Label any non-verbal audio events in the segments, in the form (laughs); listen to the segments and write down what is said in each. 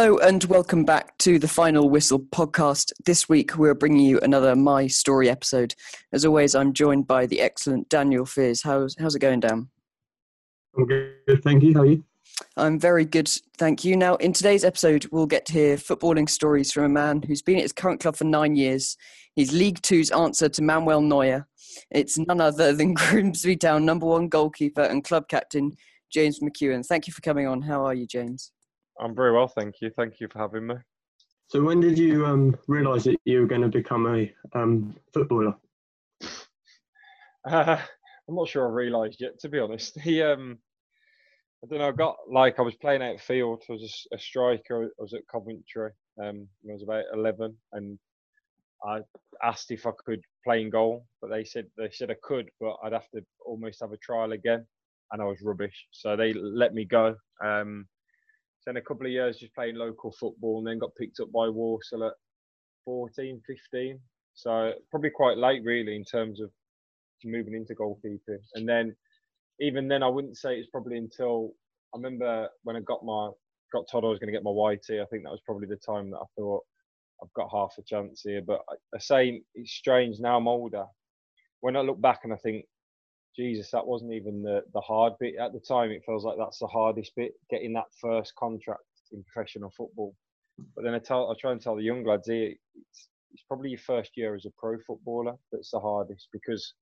Hello and welcome back to the Final Whistle podcast. This week we're bringing you another My Story episode. As always, I'm joined by the excellent Daniel Fears. How's how's it going, Dan? I'm good, thank you. How are you? I'm very good, thank you. Now, in today's episode, we'll get to hear footballing stories from a man who's been at his current club for nine years. He's League Two's answer to Manuel Neuer. It's none other (laughs) than Grimsby Town number one goalkeeper and club captain, James McKeown. Thank you for coming on. How are you, James? I'm very well, thank you. Thank you for having me. So, when did you um, realise that you were going to become a um, footballer? Uh, I'm not sure I realised yet, to be honest. He, um, I don't know. I got like I was playing outfield. I was a, a striker. I was at Coventry um, when I was about 11, and I asked if I could play in goal, but they said they said I could, but I'd have to almost have a trial again, and I was rubbish. So they let me go. Um, Spent a couple of years just playing local football and then got picked up by Walsall at 14, 15. So probably quite late really in terms of moving into goalkeeping. And then even then I wouldn't say it's probably until I remember when I got my got told I was going to get my YT. I think that was probably the time that I thought I've got half a chance here. But I, I say it's strange now I'm older. When I look back and I think Jesus, that wasn't even the, the hard bit. At the time, it feels like that's the hardest bit, getting that first contract in professional football. But then I tell, I try and tell the young lads here, it's, it's probably your first year as a pro footballer that's the hardest because,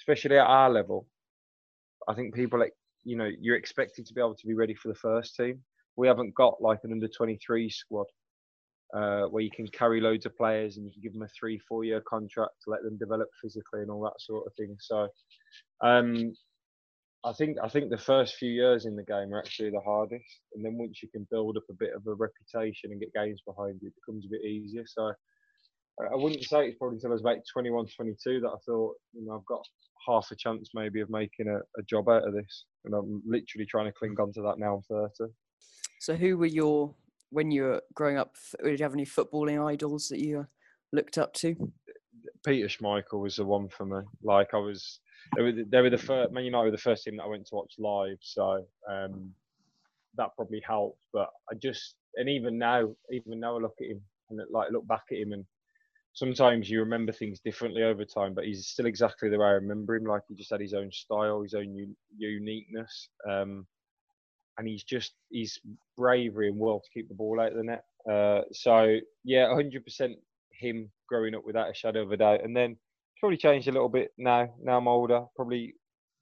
especially at our level, I think people like you know you're expected to be able to be ready for the first team. We haven't got like an under 23 squad uh, where you can carry loads of players and you can give them a three, four year contract to let them develop physically and all that sort of thing. So, um, I think I think the first few years in the game are actually the hardest, and then once you can build up a bit of a reputation and get games behind you, it becomes a bit easier. So, I wouldn't say it's probably until I was about 21, 22 that I thought, you know, I've got half a chance maybe of making a, a job out of this, and I'm literally trying to cling on to that now. I'm 30. So, who were your when you were growing up, did you have any footballing idols that you looked up to? Peter Schmeichel was the one for me. Like I was, they were, they were the first. Man United were the first team that I went to watch live, so um, that probably helped. But I just, and even now, even now I look at him and like look back at him, and sometimes you remember things differently over time. But he's still exactly the way I remember him. Like he just had his own style, his own u- uniqueness. Um, and he's just he's bravery and will to keep the ball out of the net. Uh, so yeah, 100% him growing up without a shadow of a doubt. And then probably changed a little bit now. Now I'm older, probably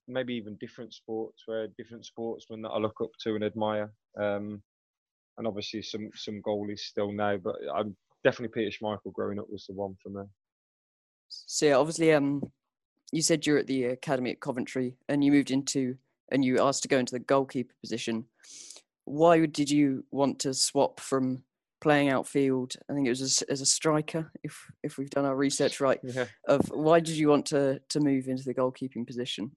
maybe even different sports where different sportsmen that I look up to and admire. Um, and obviously some some goalies still now, but I'm definitely Peter Schmeichel growing up was the one for me. So yeah, obviously, um, you said you're at the academy at Coventry and you moved into and you asked to go into the goalkeeper position, why did you want to swap from playing outfield? I think it was as, as a striker, if if we've done our research (laughs) right. Yeah. Of why did you want to to move into the goalkeeping position?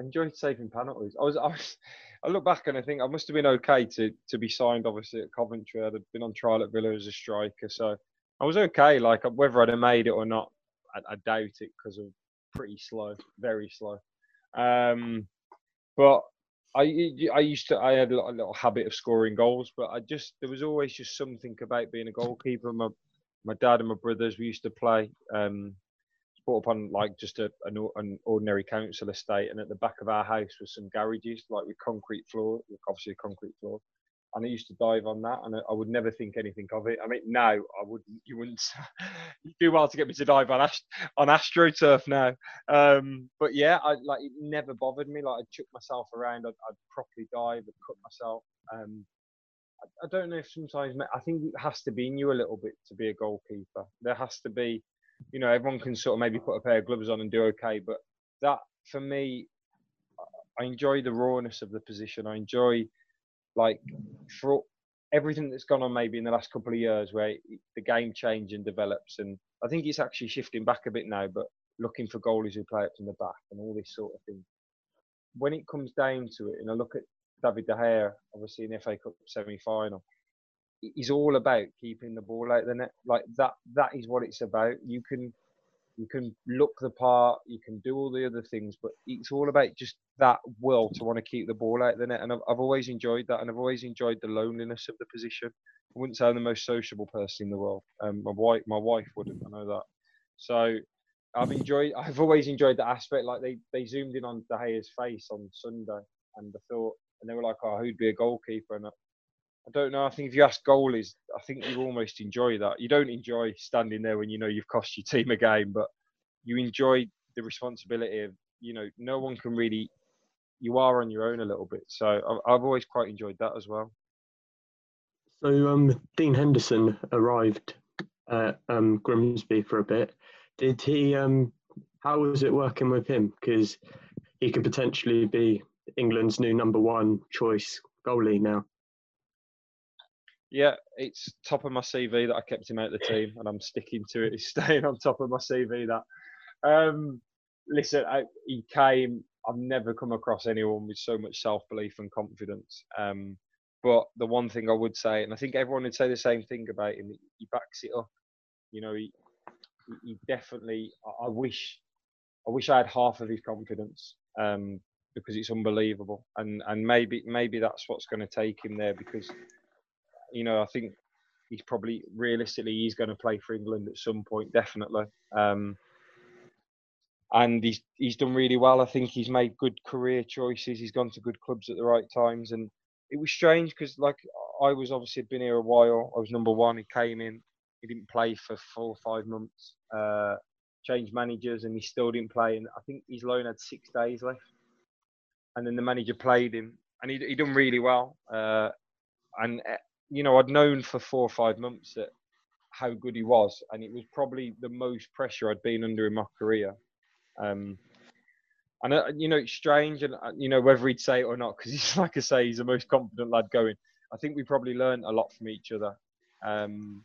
I enjoyed saving penalties. I was, I was, I look back and I think I must have been okay to to be signed. Obviously at Coventry, I'd been on trial at Villa as a striker, so I was okay. Like whether I'd have made it or not, I, I doubt it because of pretty slow, very slow. Um, but I I used to I had a little, habit of scoring goals, but I just there was always just something about being a goalkeeper. My my dad and my brothers we used to play. Um, brought up on like just a, an, an, ordinary council estate, and at the back of our house was some garages, like with concrete floor, obviously a concrete floor and I used to dive on that, and I would never think anything of it. I mean, now I wouldn't. You wouldn't. (laughs) you do well to get me to dive on ast- on astroturf now. Um, but yeah, I like it never bothered me. Like I'd chuck myself around, I'd, I'd properly dive, I'd cut myself. Um, I, I don't know if sometimes I think it has to be in you a little bit to be a goalkeeper. There has to be, you know, everyone can sort of maybe put a pair of gloves on and do okay, but that for me, I enjoy the rawness of the position. I enjoy like for everything that's gone on maybe in the last couple of years where the game change and develops and I think it's actually shifting back a bit now but looking for goalies who play up from the back and all this sort of thing. When it comes down to it and I look at David De Gea obviously in FA Cup semi-final he's all about keeping the ball out of the net. Like that that is what it's about. You can you can look the part, you can do all the other things, but it's all about just that will to want to keep the ball out of the net. And I've, I've always enjoyed that, and I've always enjoyed the loneliness of the position. I wouldn't say I'm the most sociable person in the world. Um, my wife, my wife wouldn't. I know that. So I've enjoyed. (laughs) I've always enjoyed that aspect. Like they they zoomed in on De Gea's face on Sunday, and I thought, and they were like, "Oh, who'd be a goalkeeper?" And I don't know. I think if you ask goalies, I think you almost enjoy that. You don't enjoy standing there when you know you've cost your team a game, but you enjoy the responsibility of, you know, no one can really, you are on your own a little bit. So I've, always quite enjoyed that as well. So um, Dean Henderson arrived at um, Grimsby for a bit. Did he? Um, how was it working with him? Because he could potentially be England's new number one choice goalie now. Yeah, it's top of my CV that I kept him out of the team, and I'm sticking to it. (laughs) He's staying on top of my CV. That, um, listen, I, he came. I've never come across anyone with so much self belief and confidence. Um, but the one thing I would say, and I think everyone would say the same thing about him, he backs it up. You know, he, he definitely. I wish, I wish I had half of his confidence um, because it's unbelievable, and and maybe maybe that's what's going to take him there because you know, I think he's probably realistically he's going to play for England at some point, definitely. Um, and he's he's done really well. I think he's made good career choices. He's gone to good clubs at the right times, and it was strange because like I was obviously been here a while. I was number one. He came in. He didn't play for four or five months. Uh, changed managers, and he still didn't play. And I think his loan had six days left. And then the manager played him, and he he done really well. Uh, and eh, you know, I'd known for four or five months that how good he was, and it was probably the most pressure I'd been under in my career. Um, and uh, you know, it's strange, and uh, you know whether he'd say it or not, because (laughs) he's like I say, he's the most confident lad going. I think we probably learned a lot from each other. Um,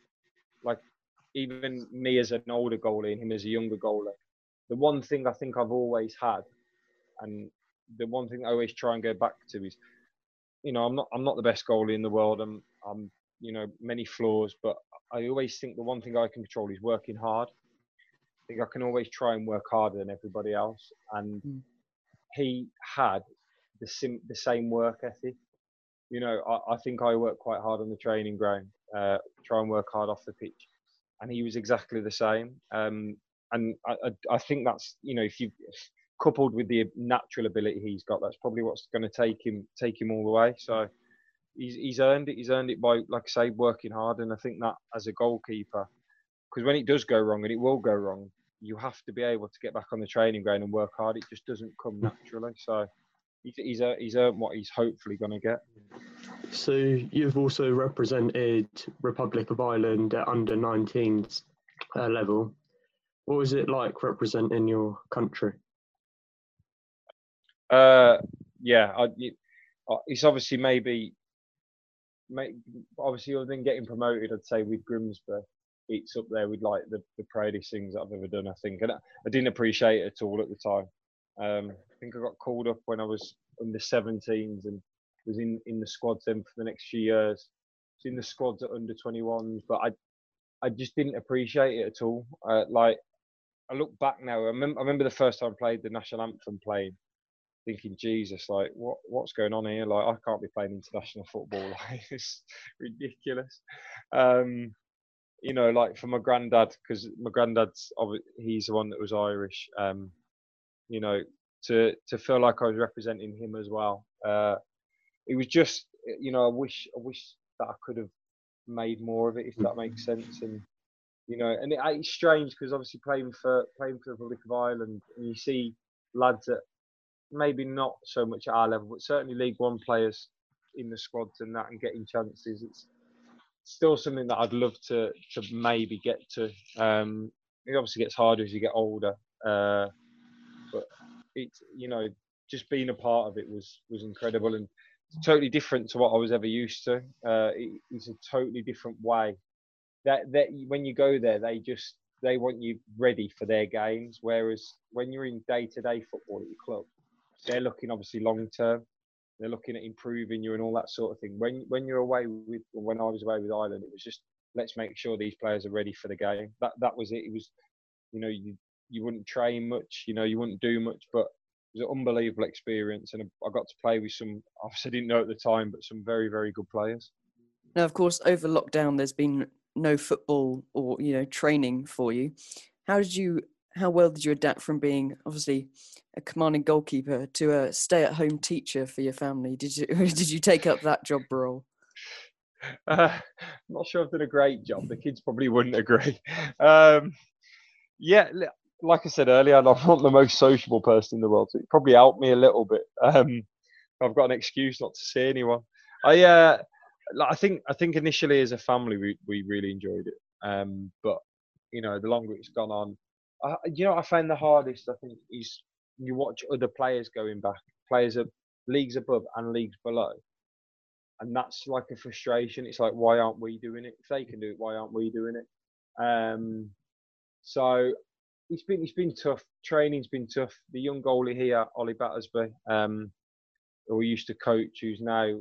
like even me as an older goalie and him as a younger goalie. The one thing I think I've always had, and the one thing I always try and go back to is you know, I'm not I'm not the best goalie in the world. I'm I'm you know many flaws, but I always think the one thing I can control is working hard. I think I can always try and work harder than everybody else, and mm. he had the sim, the same work ethic. You know, I, I think I work quite hard on the training ground, uh, try and work hard off the pitch, and he was exactly the same. Um, and I, I, I think that's you know if you coupled with the natural ability he's got, that's probably what's going to take him take him all the way. So he's he's earned it. He's earned it by, like I say, working hard. And I think that as a goalkeeper, because when it does go wrong, and it will go wrong, you have to be able to get back on the training ground and work hard. It just doesn't come naturally. So he's he's, he's earned what he's hopefully going to get. So you've also represented Republic of Ireland at under 19s uh, level. What was it like representing your country? Uh, yeah, I, uh, it's obviously maybe, may, obviously other than getting promoted, I'd say with Grimsby, it's up there with like the, the proudest things that I've ever done. I think, and I, I didn't appreciate it at all at the time. Um, I think I got called up when I was under 17s and was in, in the squads then for the next few years. Was in the squads at under 21s, but I I just didn't appreciate it at all. Uh, like I look back now, I remember, I remember the first time I played the national anthem playing thinking, Jesus, like what what's going on here? Like I can't be playing international (laughs) football. (laughs) Like it's ridiculous. Um, you know, like for my granddad, because my granddad's he's the one that was Irish. Um, you know, to to feel like I was representing him as well. Uh, it was just, you know, I wish I wish that I could have made more of it, if that makes sense. And you know, and it, it's strange because obviously playing for playing for the Republic of Ireland, and you see lads at maybe not so much at our level, but certainly League One players in the squads and that and getting chances. It's still something that I'd love to to maybe get to. Um, it obviously gets harder as you get older, uh, but it's you know just being a part of it was was incredible and totally different to what I was ever used to. Uh, it, it's a totally different way. That that when you go there, they just they want you ready for their games. Whereas when you're in day to day football at your club, they're looking obviously long term. They're looking at improving you and all that sort of thing. When when you're away with when I was away with Ireland, it was just let's make sure these players are ready for the game. That that was it. It was, you know, you you wouldn't train much, you know, you wouldn't do much, but it was an unbelievable experience, and I got to play with some. (laughs) Obviously, I didn't know at the time, but some very, very good players. Now, of course, over lockdown, there's been no football or you know training for you. How did you? How well did you adapt from being obviously a commanding goalkeeper to a stay-at-home teacher for your family? Did you (laughs) did you take up that job role? Uh, I'm not sure I've done a great job. The kids probably wouldn't agree. Um, yeah, like I said earlier, I'm not the most sociable person in the world, so it probably helped me a little bit. Um, I've got an excuse not to see anyone. I, uh, I think, I think initially as a family, we, we really enjoyed it. Um, but you know, the longer it's gone on, I, you know, I find the hardest. I think is you watch other players going back, players of leagues above and leagues below, and that's like a frustration. It's like, why aren't we doing it? If they can do it, why aren't we doing it? Um, so it's been it's been tough. Training's been tough. The young goalie here, Ollie Battersby, um, who we used to coach, who's now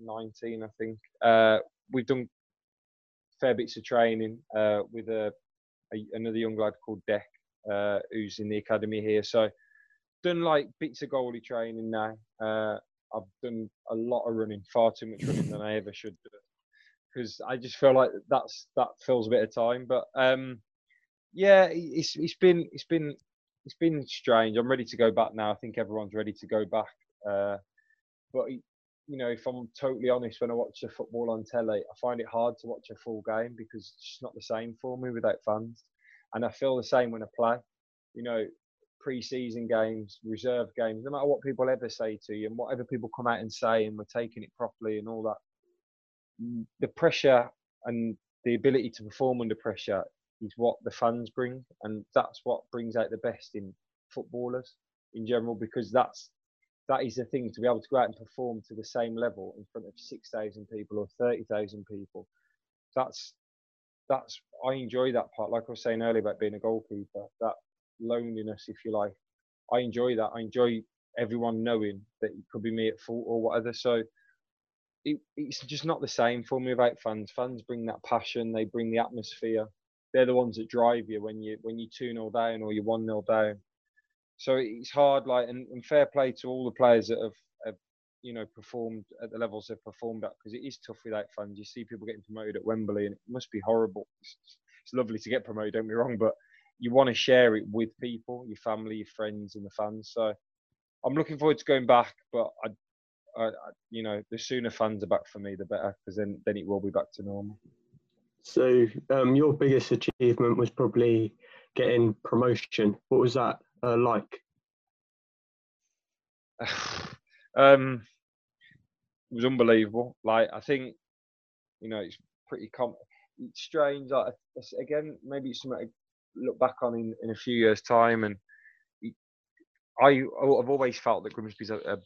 19, I think. Uh, we've done fair bits of training uh, with a, a, another young lad called Deck, uh, who's in the academy here. So done like bits of goalie training now. Uh, I've done a lot of running, far too much running than I ever should do, because I just feel like that's that fills a bit of time. But um, yeah, it's it's been it's been it's been strange. I'm ready to go back now. I think everyone's ready to go back. Uh, but you know, if I'm totally honest, when I watch the football on telly, I find it hard to watch a full game because it's just not the same for me without fans. And I feel the same when I play. You know, pre-season games, reserve games, no matter what people ever say to you and whatever people come out and say, and we're taking it properly and all that. Mm, the pressure and the ability to perform under pressure is what the fans bring, and that's what brings out the best in footballers in general. Because that's that is the thing to be able to go out and perform to the same level in front of six thousand people or thirty thousand people. That's that's I enjoy that part. Like I was saying earlier about being a goalkeeper, that loneliness, if you like. I enjoy that. I enjoy everyone knowing that it could be me at fault or whatever. So it, it's just not the same for me about fans. Fans bring that passion, they bring the atmosphere, they're the ones that drive you when you when you two 0 down or you're one 0 down. So it's hard, like and, and, fair play to all the players that have you know performed at the levels they've performed at because it is tough without fans. You see people getting promoted at Wembley and it must be horrible. It's, it's lovely to get promoted, don't be wrong, but you want to share it with people, your family, your friends, and the fans. So I'm looking forward to going back, but I, I, you know, the sooner fans are back for me, the better, because then then it will be back to normal. So um, your biggest achievement was probably getting promotion. What was that uh, like? (sighs) um, was unbelievable. Like I think, you know, it's pretty com- it's strange. Like again, maybe it's something to look back on in, in a few years' time. And I I've always felt that Grimsby's a, a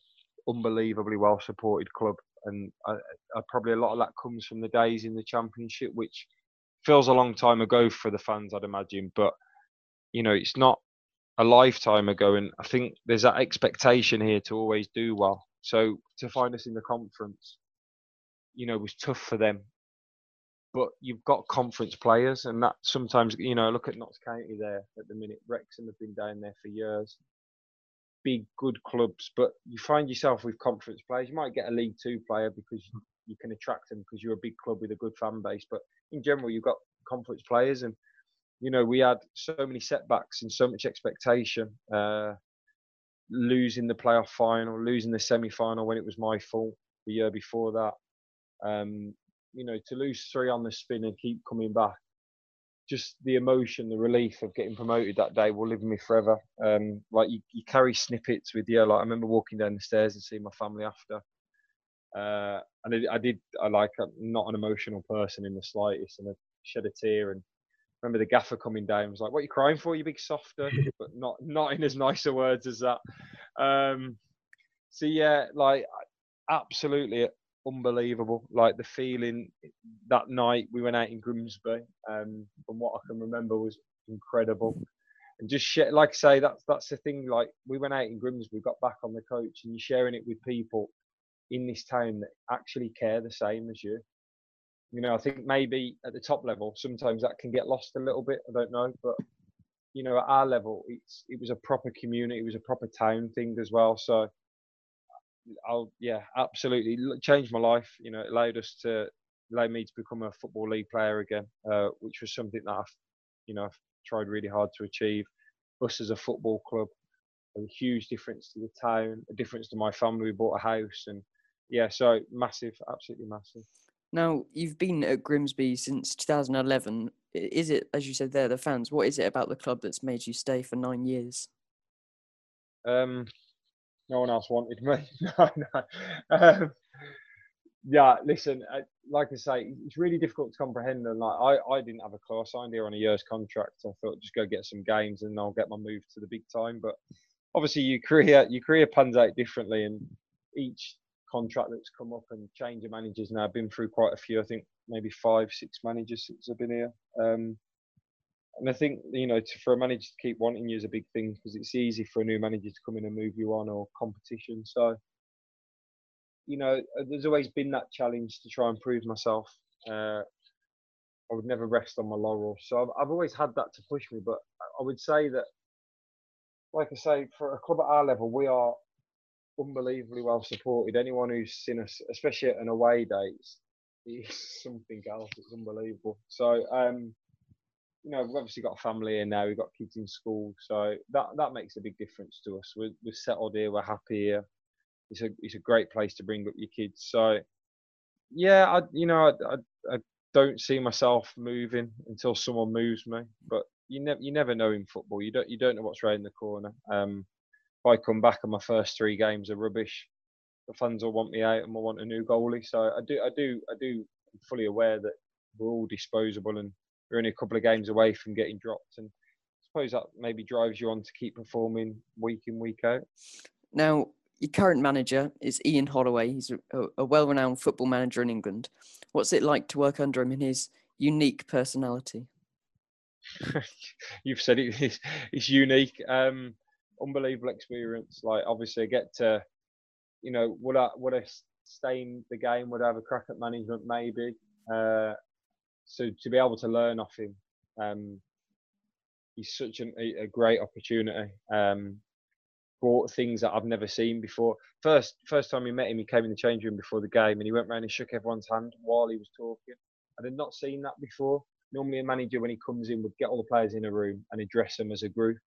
unbelievably well supported club and I, I, probably a lot of that comes from the days in the championship, which feels a long time ago for the fans, I'd imagine. But you know, it's not a lifetime ago, and I think there's that expectation here to always do well. So to find us in the conference, you know, was tough for them. But you've got conference players, and that sometimes, you know, look at Notts County there at the minute. Wrexham have been down there for years big, good clubs, but you find yourself with conference players. You might get a League Two player because you can attract them because you're a big club with a good fan base. But in general, you've got conference players, and you know we had so many setbacks and so much expectation. Uh, losing the playoff final, losing the semi-final when it was my fault the year before that. Um, you know, to lose three on the spin and keep coming back just the emotion, the relief of getting promoted that day will live with me forever. Um, like you, you carry snippets with you. Like I remember walking down the stairs and seeing my family after. Uh, and I, I did. I like. I'm not an emotional person in the slightest, and I shed a tear. And remember the gaffer coming down. I was like, "What are you crying for? You big softer," (laughs) but not not in as nicer words as that. Um, so yeah, like absolutely unbelievable. Like the feeling that night we went out in Grimsby, um, from what I can remember, was incredible. And just share, like I say, that's that's the thing. Like we went out in Grimsby, got back on the coach, and you're sharing it with people in this town that actually care the same as you. You know, I think maybe at the top level, sometimes that can get lost a little bit. I don't know, but you know, at our level, it's it was a proper community, it was a proper town thing as well. So, I'll yeah, absolutely changed my life. You know, it allowed us to allow me to become a football league player again, uh, which was something that I've you know I've tried really hard to achieve. Us as a football club, a huge difference to the town, a difference to my family. We bought a house, and yeah, so massive, absolutely massive. Now, you've been at Grimsby since 2011. Is it, as you said there, the fans? What is it about the club that's made you stay for nine years? Um, no one else wanted me. (laughs) no, no. Um, yeah, listen, like I say, it's really difficult to comprehend. And like, I, I didn't have a clue. I signed here on a year's contract. I thought just go get some games and I'll get my move to the big time. But obviously, your career your career pans out differently, and each contract that's come up and change of managers now. I've been through quite a few. I think maybe five, six managers since I've been here. Um, and I think you know, to, for a manager to keep wanting you is a big thing because it's easy for a new manager to come in and move you on or competition. So, you know, uh, there's always been that challenge to try and prove myself. Uh, I would never rest on my laurels. So I've, I've always had that to push me. But I would say that, like I say, for a club at our level, we are unbelievably well supported. Anyone who's seen us, especially at an away day, it's (laughs) something else. It's unbelievable. So, um, you know, we've obviously got a family here now. We've got kids in school, so that that makes a big difference to us. We're, we're settled here. We're happy here. It's a it's a great place to bring up your kids. So, yeah, I you know I, I, I don't see myself moving until someone moves me. But you never you never know in football. You don't you don't know what's around the corner. Um, if I come back and my first three games are rubbish, the fans will want me out and will want a new goalie. So I do, I do, I do. I'm fully aware that we're all disposable and we're only a couple of games away from getting dropped. And I suppose that maybe drives you on to keep performing week in, week out. Now, your current manager is Ian Holloway. He's a, a well-renowned football manager in England. What's it like to work under him in his unique personality? (laughs) You've said it. (laughs) It's, it's unique. Um, unbelievable experience. Like obviously, I get to, you know, would I would I stay in the game? Would I have a crack at management? Maybe. Uh, so to be able to learn off him, um, he's such an, a, a, great opportunity. Um, brought things that I've never seen before. First first time we met him, he came in the change room before the game and he went around and shook everyone's hand while he was talking. I had not seen that before. Normally, a manager when he comes in would get all the players in a room and address them as a group,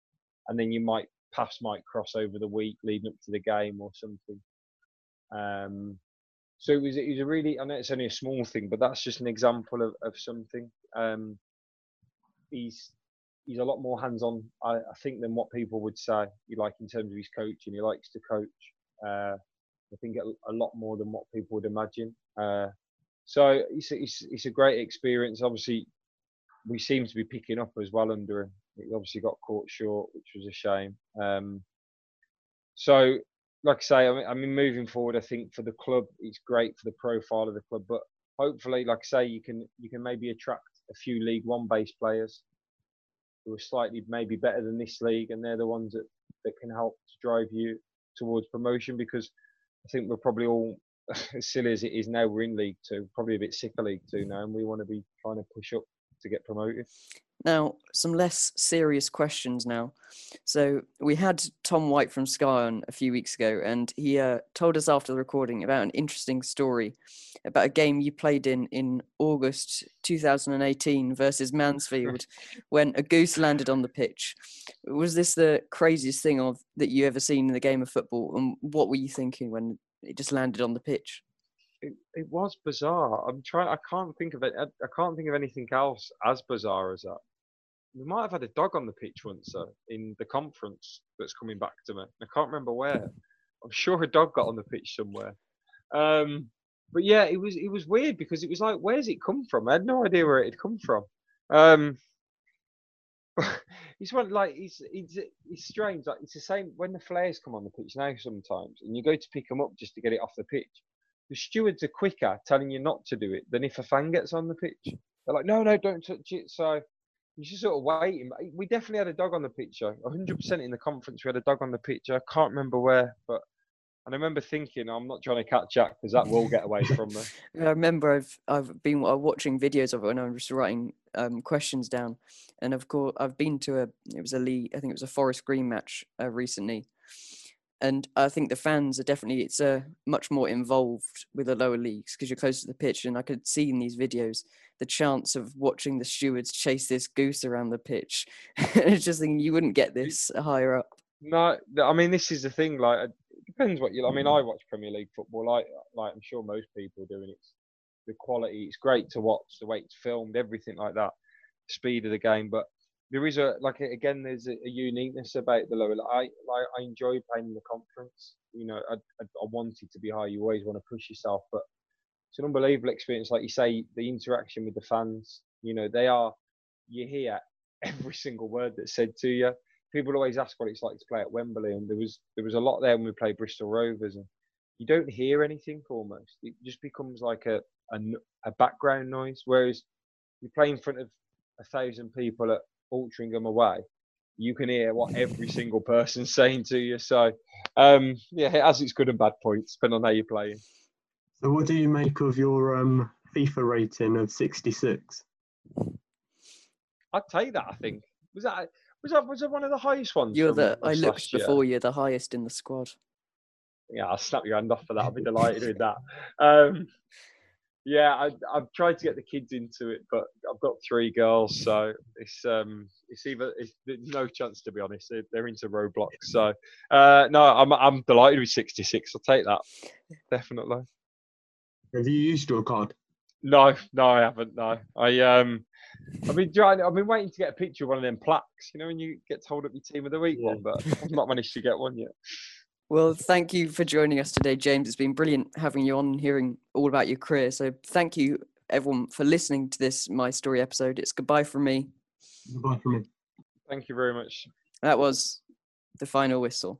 and then you might paths might cross over the week leading up to the game or something. Um, so it was, it was a really, I know it's only a small thing, but that's just an example of, of something. Um, he's he's a lot more hands-on, I, I, think, than what people would say. He like in terms of his coaching, he likes to coach. Uh, I think a, a, lot more than what people would imagine. Uh, so it's, it's it's a great experience. Obviously, we seem to be picking up as well under him. He obviously got caught short, which was a shame. Um, so, like I say, I mean, I mean, moving forward, I think for the club, it's great for the profile of the club. But hopefully, like I say, you can you can maybe attract a few League One based players who are slightly maybe better than this league, and they're the ones that that can help to drive you towards promotion. Because I think we're probably all (laughs) as silly as it is now, we're in League Two, probably a bit sick of League Two now, and we want to be trying to push up to get promoted. Now, some less serious questions now. So, we had Tom White from Sky on a few weeks ago, and he uh, told us after the recording about an interesting story about a game you played in in August 2018 versus Mansfield (laughs) when a goose landed on the pitch. Was this the craziest thing of that you ever seen in the game of football? And what were you thinking when it just landed on the pitch? It, it was bizarre. I'm trying. I can't think of it. I, can't think of anything else as bizarre as that. We might have had a dog on the pitch once though, in the conference that's coming back to me. I can't remember where. I'm sure a dog got on the pitch somewhere. Um, but yeah, it was it was weird because it was like, where's it come from? I had no idea where it had come from. Um, (laughs) it's one like it's it's it's strange. Like it's the same when the flares come on the pitch now sometimes, and you go to pick them up just to get it off the pitch the stewards are quicker telling you not to do it than if a fan gets on the pitch. They're like, no, no, don't touch it. So you just sort of waiting. We definitely had a dog on the pitch, 100% in the conference. We had a dog on the pitch. I can't remember where, but I remember thinking, I'm not trying to catch up because that will get away from me. (laughs) I remember I've I've been uh, watching videos of it and I was writing um, questions down, and of course I've been to a it was a league I think it was a Forest Green match uh, recently, and I think the fans are definitely it's uh, much more involved with the lower leagues because you're close to the pitch, and I could see in these videos the chance of watching the stewards chase this goose around the pitch. (laughs) it's just thinking you wouldn't get this higher up. No, I mean this is the thing. Like, it depends what you. I mean, I watch Premier League football. Like, like I'm sure most people do, and it's the quality. It's great to watch the way it's filmed, everything like that, speed of the game. But there is a like again, there's a, a uniqueness about the lower. I like I enjoy playing in the conference. You know, I, I, I wanted to be high. You always want to push yourself, but it's an unbelievable experience. Like you say, the interaction with the fans. You know, they are. You hear every single word that's said to you people always ask what it's like to play at Wembley, and there was there was a lot there when we played Bristol Rovers, and you don't hear anything almost. It just becomes like a a, a background noise. Whereas you play in front of a thousand people at Altrincham away, you can hear what every single person's (laughs) saying to you. So um, yeah, it has its good and bad points depending on how you're playing. So what do you make of your um, FIFA rating of 66? I'd take that. I think was that was that was that one of the highest ones? You're the. I looked before. You're the highest in the squad. Yeah, I'll snap your hand off for that. I'll be delighted with that. Um, yeah, I, have tried to get the kids into it, but I've got three girls, so it's um, it's either it's no chance to be honest. They're, they're into Roblox, so uh, no, I'm I'm delighted with 66. I'll take that definitely. Have you used your card? No, no, I haven't. No, I um, I've been trying. I've been waiting to get a picture of one of them plaques. You know, when you get told up your team of the week yeah. one, but I've not managed to get one yet. Well, thank you for joining us today, James. It's been brilliant having you on hearing all about your career. So, thank you, everyone, for listening to this My Story episode. It's goodbye from me. Goodbye from me. Thank you very much. That was the final whistle.